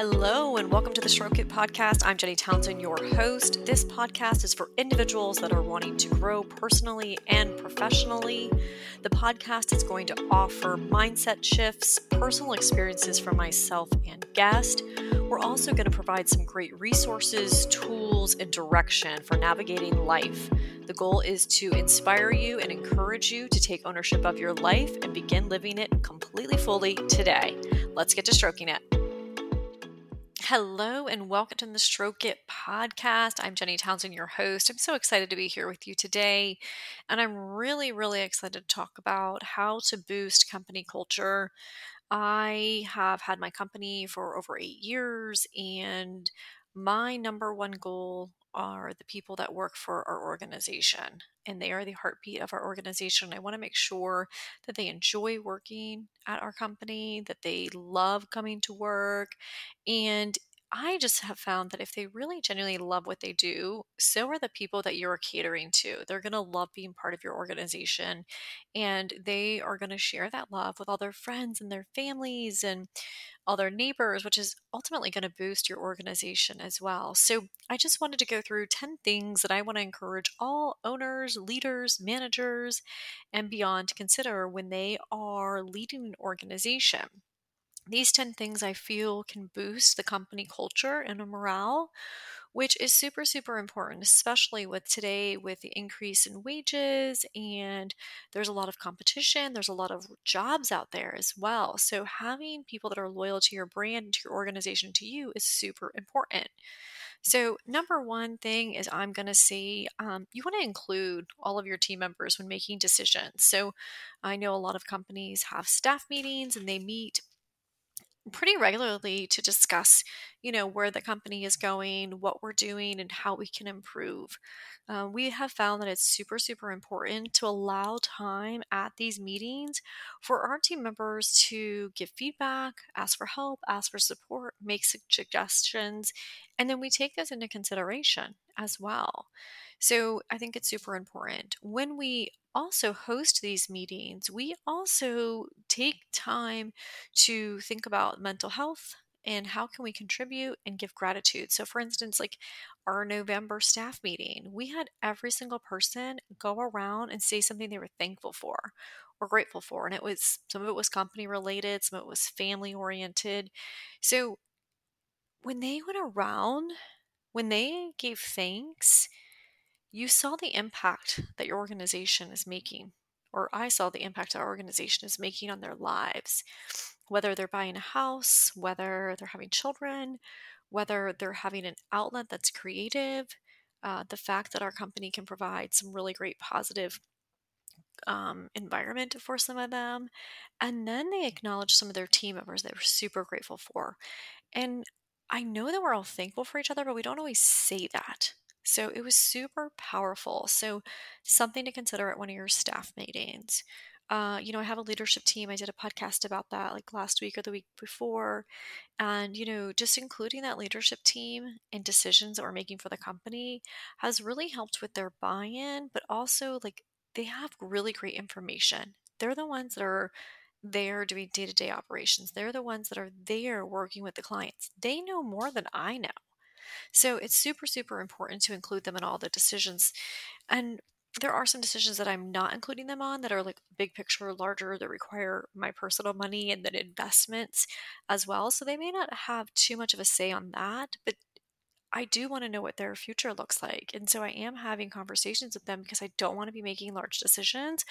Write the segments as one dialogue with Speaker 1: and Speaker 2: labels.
Speaker 1: Hello, and welcome to the Stroke It podcast. I'm Jenny Townsend, your host. This podcast is for individuals that are wanting to grow personally and professionally. The podcast is going to offer mindset shifts, personal experiences from myself and guest. We're also going to provide some great resources, tools, and direction for navigating life. The goal is to inspire you and encourage you to take ownership of your life and begin living it completely fully today. Let's get to stroking it. Hello and welcome to the Stroke It podcast. I'm Jenny Townsend, your host. I'm so excited to be here with you today. And I'm really, really excited to talk about how to boost company culture. I have had my company for over eight years, and my number one goal are the people that work for our organization and they are the heartbeat of our organization. I want to make sure that they enjoy working at our company, that they love coming to work, and I just have found that if they really genuinely love what they do, so are the people that you're catering to. They're going to love being part of your organization and they are going to share that love with all their friends and their families and all their neighbors, which is ultimately going to boost your organization as well. So, I just wanted to go through 10 things that I want to encourage all owners, leaders, managers, and beyond to consider when they are leading an organization. These 10 things I feel can boost the company culture and morale, which is super, super important, especially with today with the increase in wages and there's a lot of competition. There's a lot of jobs out there as well. So, having people that are loyal to your brand, to your organization, to you is super important. So, number one thing is I'm going to say um, you want to include all of your team members when making decisions. So, I know a lot of companies have staff meetings and they meet pretty regularly to discuss, you know, where the company is going, what we're doing, and how we can improve. Uh, we have found that it's super, super important to allow time at these meetings for our team members to give feedback, ask for help, ask for support, make suggestions, and then we take those into consideration as well. So I think it's super important. When we also host these meetings, we also take time to think about mental health and how can we contribute and give gratitude. So for instance, like our November staff meeting, we had every single person go around and say something they were thankful for or grateful for. And it was some of it was company related, some of it was family oriented. So when they went around, when they gave thanks, you saw the impact that your organization is making, or I saw the impact our organization is making on their lives, whether they're buying a house, whether they're having children, whether they're having an outlet that's creative. Uh, the fact that our company can provide some really great positive um, environment for some of them. And then they acknowledge some of their team members they were super grateful for. And I know that we're all thankful for each other, but we don't always say that. So it was super powerful. So something to consider at one of your staff meetings. Uh, you know, I have a leadership team. I did a podcast about that like last week or the week before. And, you know, just including that leadership team in decisions that we're making for the company has really helped with their buy in, but also like they have really great information. They're the ones that are there doing day to day operations, they're the ones that are there working with the clients. They know more than I know. So it's super, super important to include them in all the decisions. And there are some decisions that I'm not including them on that are like big picture, larger, that require my personal money and then investments as well. So they may not have too much of a say on that, but I do want to know what their future looks like. And so I am having conversations with them because I don't want to be making large decisions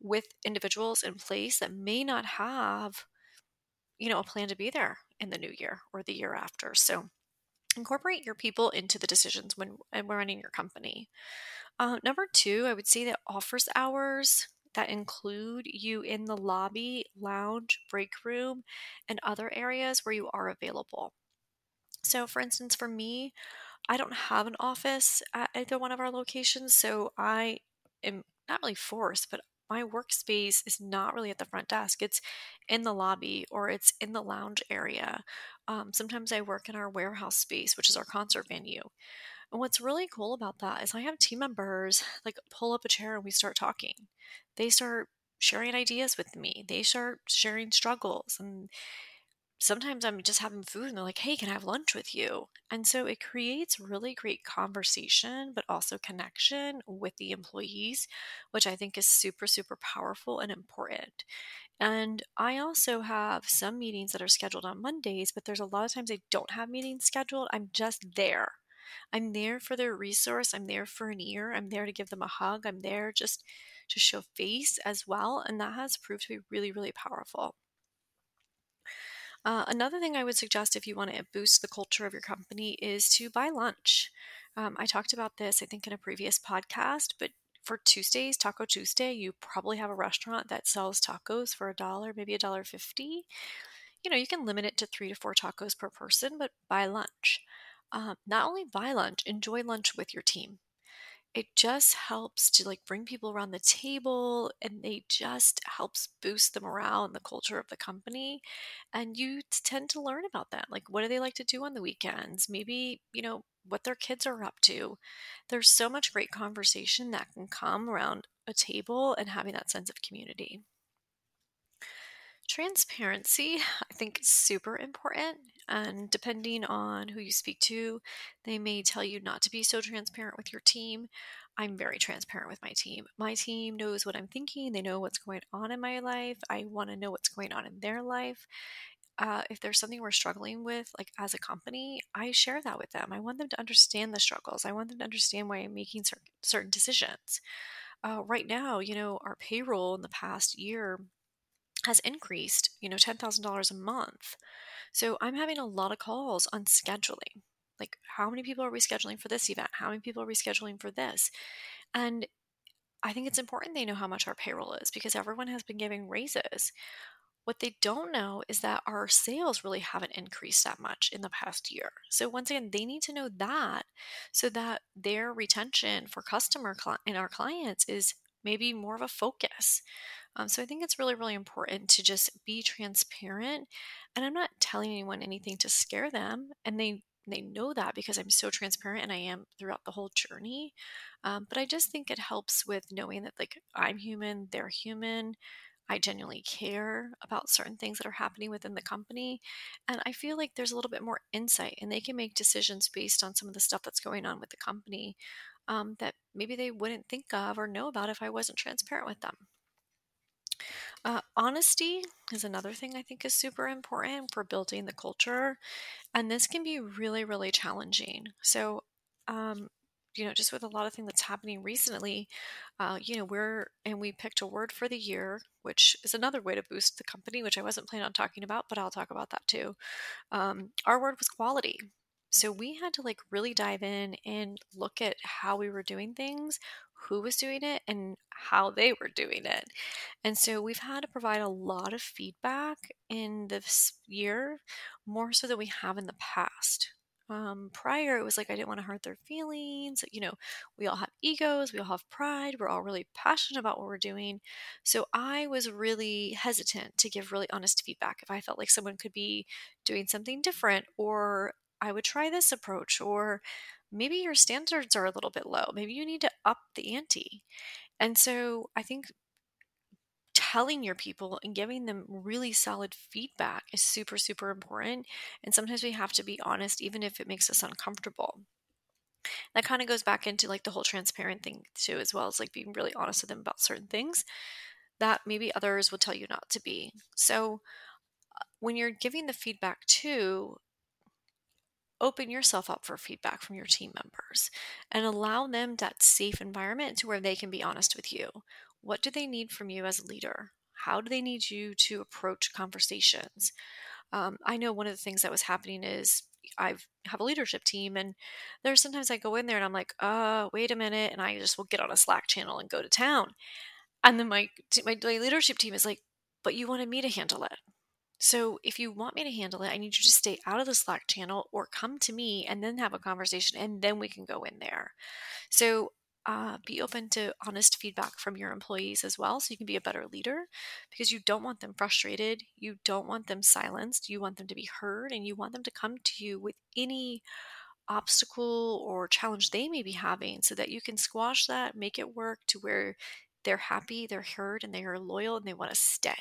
Speaker 1: with individuals in place that may not have, you know, a plan to be there in the new year or the year after. So incorporate your people into the decisions when, when running your company. Uh, number two, I would say that office hours that include you in the lobby, lounge, break room, and other areas where you are available. So, for instance, for me, I don't have an office at either one of our locations, so I am not really forced, but my workspace is not really at the front desk. It's in the lobby or it's in the lounge area. Um, sometimes I work in our warehouse space, which is our concert venue. And what's really cool about that is I have team members like pull up a chair and we start talking. They start sharing ideas with me. They start sharing struggles and sometimes I'm just having food and they're like, hey, can I have lunch with you? And so it creates really great conversation, but also connection with the employees, which I think is super, super powerful and important. And I also have some meetings that are scheduled on Mondays, but there's a lot of times I don't have meetings scheduled. I'm just there. I'm there for their resource. I'm there for an ear. I'm there to give them a hug. I'm there just to show face as well. And that has proved to be really, really powerful. Uh, another thing I would suggest if you want to boost the culture of your company is to buy lunch. Um, I talked about this, I think, in a previous podcast, but for Tuesdays, Taco Tuesday, you probably have a restaurant that sells tacos for a dollar, maybe a dollar fifty. You know, you can limit it to three to four tacos per person, but buy lunch. Um, not only buy lunch, enjoy lunch with your team it just helps to like bring people around the table and they just helps boost the morale and the culture of the company and you tend to learn about that like what do they like to do on the weekends maybe you know what their kids are up to. There's so much great conversation that can come around a table and having that sense of community. Transparency i think is super important and depending on who you speak to, they may tell you not to be so transparent with your team. I'm very transparent with my team. My team knows what I'm thinking, they know what's going on in my life. I want to know what's going on in their life. Uh, if there's something we're struggling with, like as a company, I share that with them. I want them to understand the struggles. I want them to understand why I'm making certain, decisions. Uh, right now, you know, our payroll in the past year has increased, you know, $10,000 a month. So I'm having a lot of calls on scheduling. Like, how many people are we scheduling for this event? How many people are we scheduling for this? And I think it's important they know how much our payroll is because everyone has been giving raises. What they don't know is that our sales really haven't increased that much in the past year. So once again, they need to know that so that their retention for customer and our clients is maybe more of a focus. Um, so I think it's really, really important to just be transparent. And I'm not telling anyone anything to scare them. And they they know that because I'm so transparent and I am throughout the whole journey. Um, but I just think it helps with knowing that like I'm human, they're human. I genuinely care about certain things that are happening within the company. And I feel like there's a little bit more insight and they can make decisions based on some of the stuff that's going on with the company um, that maybe they wouldn't think of or know about if I wasn't transparent with them. Uh, honesty is another thing I think is super important for building the culture. And this can be really, really challenging. So, um, you know, just with a lot of things that's happening recently, uh, you know, we're, and we picked a word for the year, which is another way to boost the company, which I wasn't planning on talking about, but I'll talk about that too. Um, our word was quality. So we had to like really dive in and look at how we were doing things, who was doing it, and how they were doing it. And so we've had to provide a lot of feedback in this year, more so than we have in the past. Um, prior, it was like I didn't want to hurt their feelings. You know, we all have egos, we all have pride, we're all really passionate about what we're doing. So I was really hesitant to give really honest feedback if I felt like someone could be doing something different or I would try this approach, or maybe your standards are a little bit low. Maybe you need to up the ante. And so I think telling your people and giving them really solid feedback is super, super important. And sometimes we have to be honest, even if it makes us uncomfortable. That kind of goes back into like the whole transparent thing, too, as well as like being really honest with them about certain things that maybe others will tell you not to be. So uh, when you're giving the feedback too, open yourself up for feedback from your team members and allow them that safe environment to where they can be honest with you. What do they need from you as a leader? How do they need you to approach conversations? Um, I know one of the things that was happening is I have a leadership team, and there's sometimes I go in there and I'm like, uh, wait a minute, and I just will get on a Slack channel and go to town. And then my my leadership team is like, but you wanted me to handle it. So if you want me to handle it, I need you to stay out of the Slack channel or come to me and then have a conversation and then we can go in there. So uh, be open to honest feedback from your employees as well so you can be a better leader because you don't want them frustrated. You don't want them silenced. You want them to be heard and you want them to come to you with any obstacle or challenge they may be having so that you can squash that, make it work to where they're happy, they're heard, and they are loyal and they want to stay.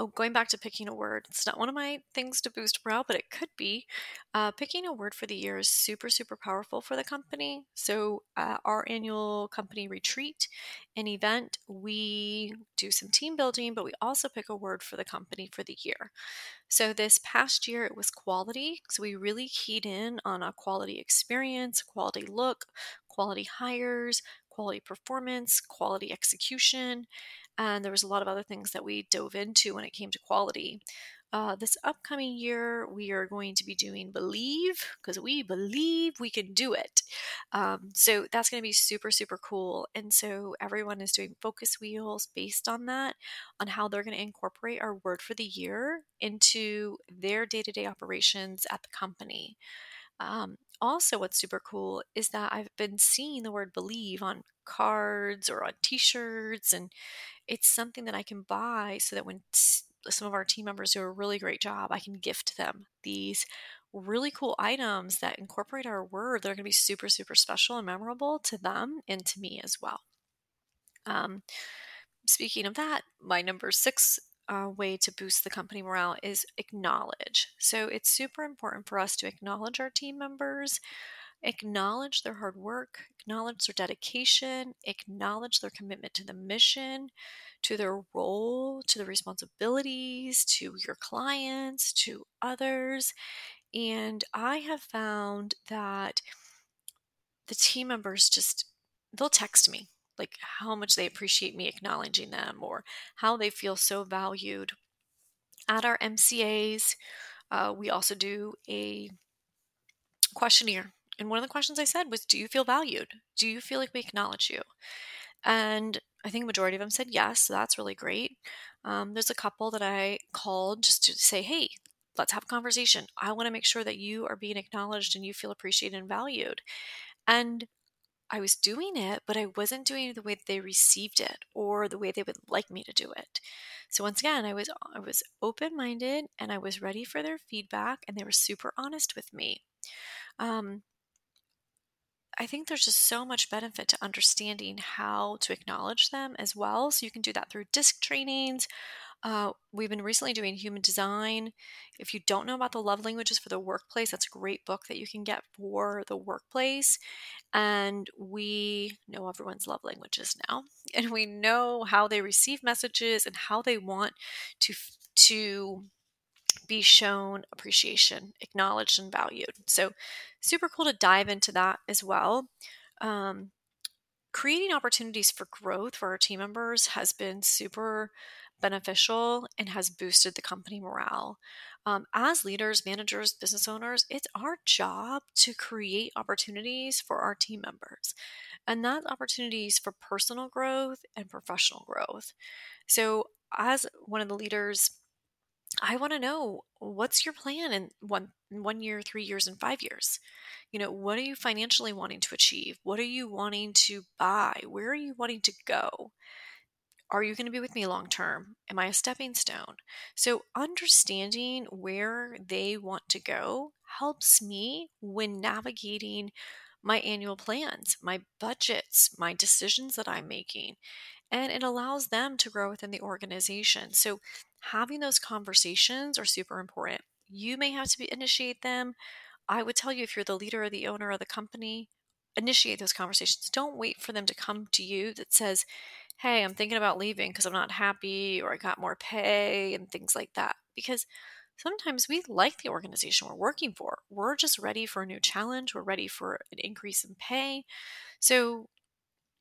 Speaker 1: Oh, going back to picking a word, it's not one of my things to boost morale, but it could be. Uh, picking a word for the year is super, super powerful for the company. So, uh, our annual company retreat and event, we do some team building, but we also pick a word for the company for the year. So, this past year, it was quality. So, we really keyed in on a quality experience, quality look, quality hires, quality performance, quality execution, and there was a lot of other things that we dove into when it came to quality. Uh, this upcoming year, we are going to be doing Believe because we believe we can do it. Um, so that's going to be super, super cool. And so everyone is doing focus wheels based on that, on how they're going to incorporate our word for the year into their day to day operations at the company. Um, also, what's super cool is that I've been seeing the word believe on cards or on t shirts, and it's something that I can buy so that when some of our team members do a really great job, I can gift them these really cool items that incorporate our word. They're going to be super, super special and memorable to them and to me as well. Um, speaking of that, my number six uh, way to boost the company morale is acknowledge. So it's super important for us to acknowledge our team members, acknowledge their hard work, acknowledge their dedication, acknowledge their commitment to the mission, to their role, to the responsibilities, to your clients, to others. And I have found that the team members just, they'll text me like how much they appreciate me acknowledging them or how they feel so valued. At our MCAs, uh, we also do a questionnaire. And one of the questions I said was, Do you feel valued? Do you feel like we acknowledge you? And I think a majority of them said yes, so that's really great. Um, there's a couple that I called just to say, Hey, let's have a conversation. I want to make sure that you are being acknowledged and you feel appreciated and valued. And I was doing it, but I wasn't doing it the way they received it or the way they would like me to do it. So once again, I was I was open-minded and I was ready for their feedback and they were super honest with me. Um, I think there's just so much benefit to understanding how to acknowledge them as well. So you can do that through disc trainings. Uh, we've been recently doing human design. If you don't know about the love languages for the workplace, that's a great book that you can get for the workplace. And we know everyone's love languages now, and we know how they receive messages and how they want to to be shown appreciation, acknowledged, and valued. So, super cool to dive into that as well. Um, creating opportunities for growth for our team members has been super beneficial and has boosted the company morale. Um, as leaders, managers, business owners, it's our job to create opportunities for our team members. And that's opportunities for personal growth and professional growth. So, as one of the leaders, I want to know what's your plan in one one year, three years, and five years. You know, what are you financially wanting to achieve? What are you wanting to buy? Where are you wanting to go? Are you going to be with me long term? Am I a stepping stone? So, understanding where they want to go helps me when navigating my annual plans, my budgets, my decisions that I'm making. And it allows them to grow within the organization. So, having those conversations are super important. You may have to initiate them. I would tell you if you're the leader or the owner of the company, initiate those conversations. Don't wait for them to come to you that says, hey, I'm thinking about leaving because I'm not happy or I got more pay and things like that. Because sometimes we like the organization we're working for. We're just ready for a new challenge. We're ready for an increase in pay. So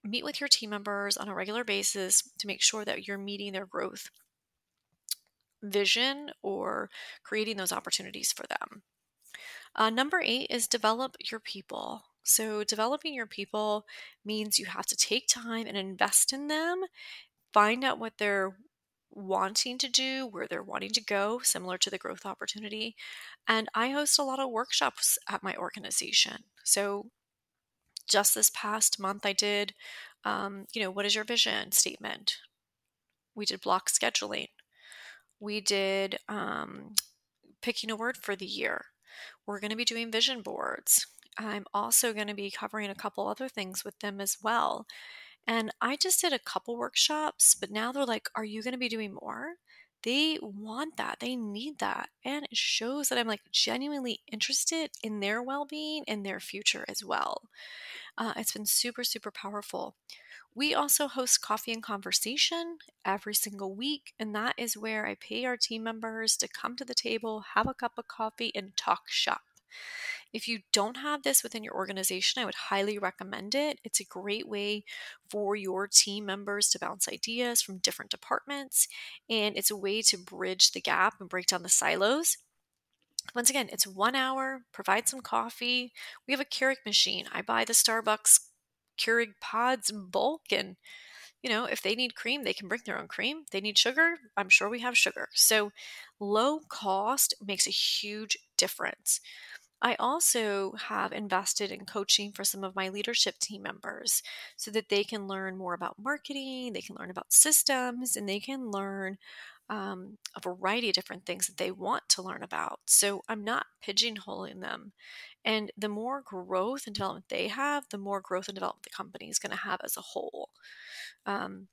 Speaker 1: meet with your team members on a regular basis to make sure that you're meeting their growth vision or creating those opportunities for them. Uh, number eight is develop your people. So, developing your people means you have to take time and invest in them, find out what they're wanting to do, where they're wanting to go, similar to the growth opportunity. And I host a lot of workshops at my organization. So, just this past month, I did, um, you know, what is your vision statement? We did block scheduling. We did um, picking a word for the year. We're going to be doing vision boards. I'm also going to be covering a couple other things with them as well. And I just did a couple workshops, but now they're like, Are you going to be doing more? they want that. They need that. And it shows that I'm like genuinely interested in their well being and their future as well. Uh, it's been super, super powerful. We also host coffee and conversation every single week, and that is where I pay our team members to come to the table, have a cup of coffee, and talk shop. If you don't have this within your organization, I would highly recommend it. It's a great way for your team members to bounce ideas from different departments, and it's a way to bridge the gap and break down the silos. Once again, it's one hour, provide some coffee. We have a Keurig machine. I buy the Starbucks Keurig pods in bulk and you know, if they need cream, they can bring their own cream. They need sugar, I'm sure we have sugar. So, low cost makes a huge difference. I also have invested in coaching for some of my leadership team members so that they can learn more about marketing, they can learn about systems, and they can learn um, a variety of different things that they want to learn about. So I'm not pigeonholing them. And the more growth and development they have, the more growth and development the company is going to have as a whole. Um,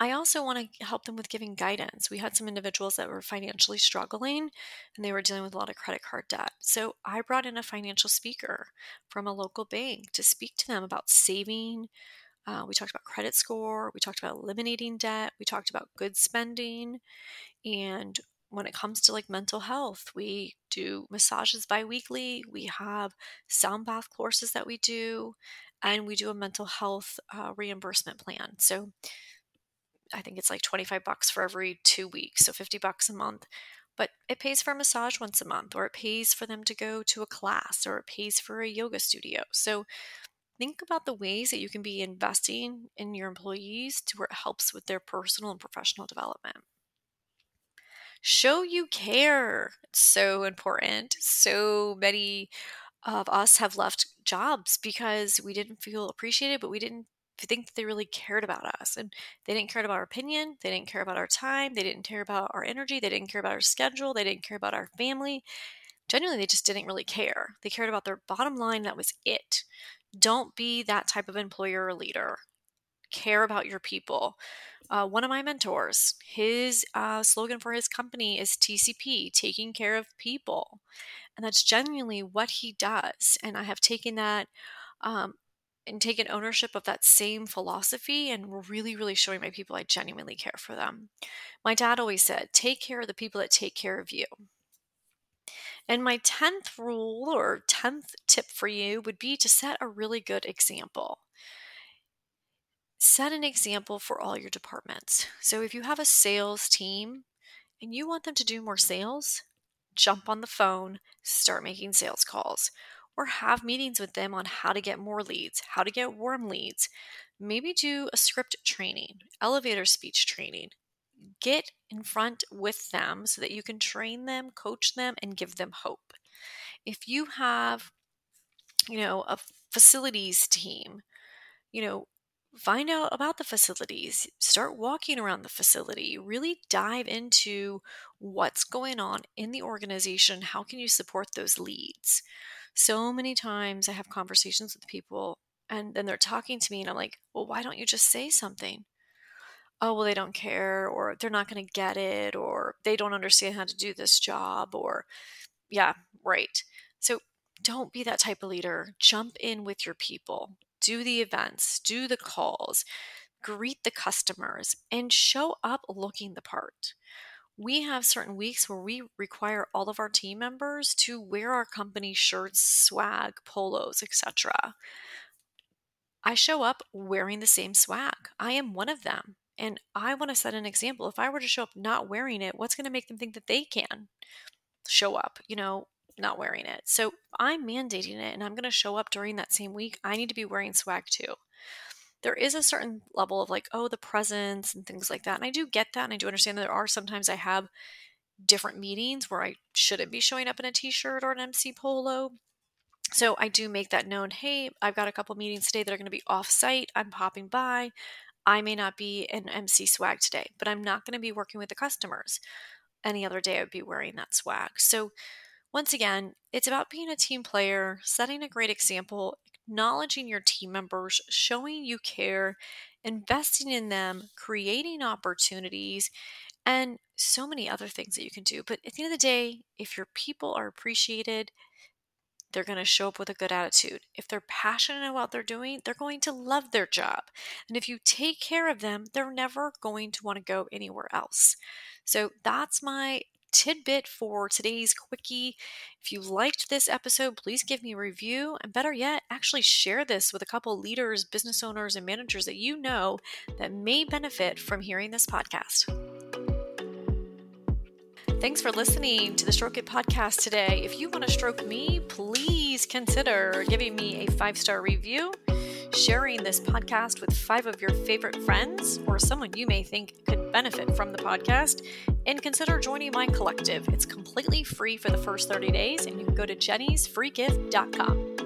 Speaker 1: I also want to help them with giving guidance. We had some individuals that were financially struggling and they were dealing with a lot of credit card debt. So I brought in a financial speaker from a local bank to speak to them about saving, uh, we talked about credit score. We talked about eliminating debt. We talked about good spending. And when it comes to like mental health, we do massages biweekly. We have sound bath courses that we do, and we do a mental health uh, reimbursement plan. So I think it's like 25 bucks for every two weeks, so 50 bucks a month. But it pays for a massage once a month, or it pays for them to go to a class, or it pays for a yoga studio. So think about the ways that you can be investing in your employees to where it helps with their personal and professional development. Show you care. It's so important. So many of us have left jobs because we didn't feel appreciated, but we didn't think that they really cared about us. And they didn't care about our opinion. They didn't care about our time. They didn't care about our energy. They didn't care about our schedule. They didn't care about our family. Genuinely, they just didn't really care. They cared about their bottom line. That was it. Don't be that type of employer or leader. Care about your people. Uh, one of my mentors, his uh, slogan for his company is TCP, taking care of people. And that's genuinely what he does. And I have taken that um, and taken ownership of that same philosophy and really, really showing my people I genuinely care for them. My dad always said, take care of the people that take care of you. And my 10th rule or 10th tip for you would be to set a really good example. Set an example for all your departments. So if you have a sales team and you want them to do more sales, jump on the phone, start making sales calls, or have meetings with them on how to get more leads, how to get warm leads. Maybe do a script training, elevator speech training, get in front with them so that you can train them, coach them, and give them hope. If you have, you know, a facilities team, you know, find out about the facilities, start walking around the facility, really dive into what's going on in the organization. How can you support those leads? So many times I have conversations with people and then they're talking to me and I'm like, well, why don't you just say something? oh, well, they don't care, or they're not going to get it, or they don't understand how to do this job, or yeah, right. So don't be that type of leader. Jump in with your people, do the events, do the calls, greet the customers, and show up looking the part. We have certain weeks where we require all of our team members to wear our company shirts, swag, polos, etc. I show up wearing the same swag. I am one of them. And I want to set an example. If I were to show up not wearing it, what's going to make them think that they can show up, you know, not wearing it? So I'm mandating it and I'm going to show up during that same week. I need to be wearing swag too. There is a certain level of like, oh, the presence and things like that. And I do get that. And I do understand that there are sometimes I have different meetings where I shouldn't be showing up in a t shirt or an MC polo. So I do make that known. Hey, I've got a couple meetings today that are going to be off site. I'm popping by. I may not be in MC swag today, but I'm not going to be working with the customers. Any other day, I would be wearing that swag. So, once again, it's about being a team player, setting a great example, acknowledging your team members, showing you care, investing in them, creating opportunities, and so many other things that you can do. But at the end of the day, if your people are appreciated, they're going to show up with a good attitude. If they're passionate about what they're doing, they're going to love their job. And if you take care of them, they're never going to want to go anywhere else. So that's my tidbit for today's quickie. If you liked this episode, please give me a review. And better yet, actually share this with a couple leaders, business owners, and managers that you know that may benefit from hearing this podcast. Thanks for listening to the Stroke It podcast today. If you want to stroke me, please consider giving me a five star review, sharing this podcast with five of your favorite friends or someone you may think could benefit from the podcast, and consider joining my collective. It's completely free for the first 30 days, and you can go to jennysfreegift.com.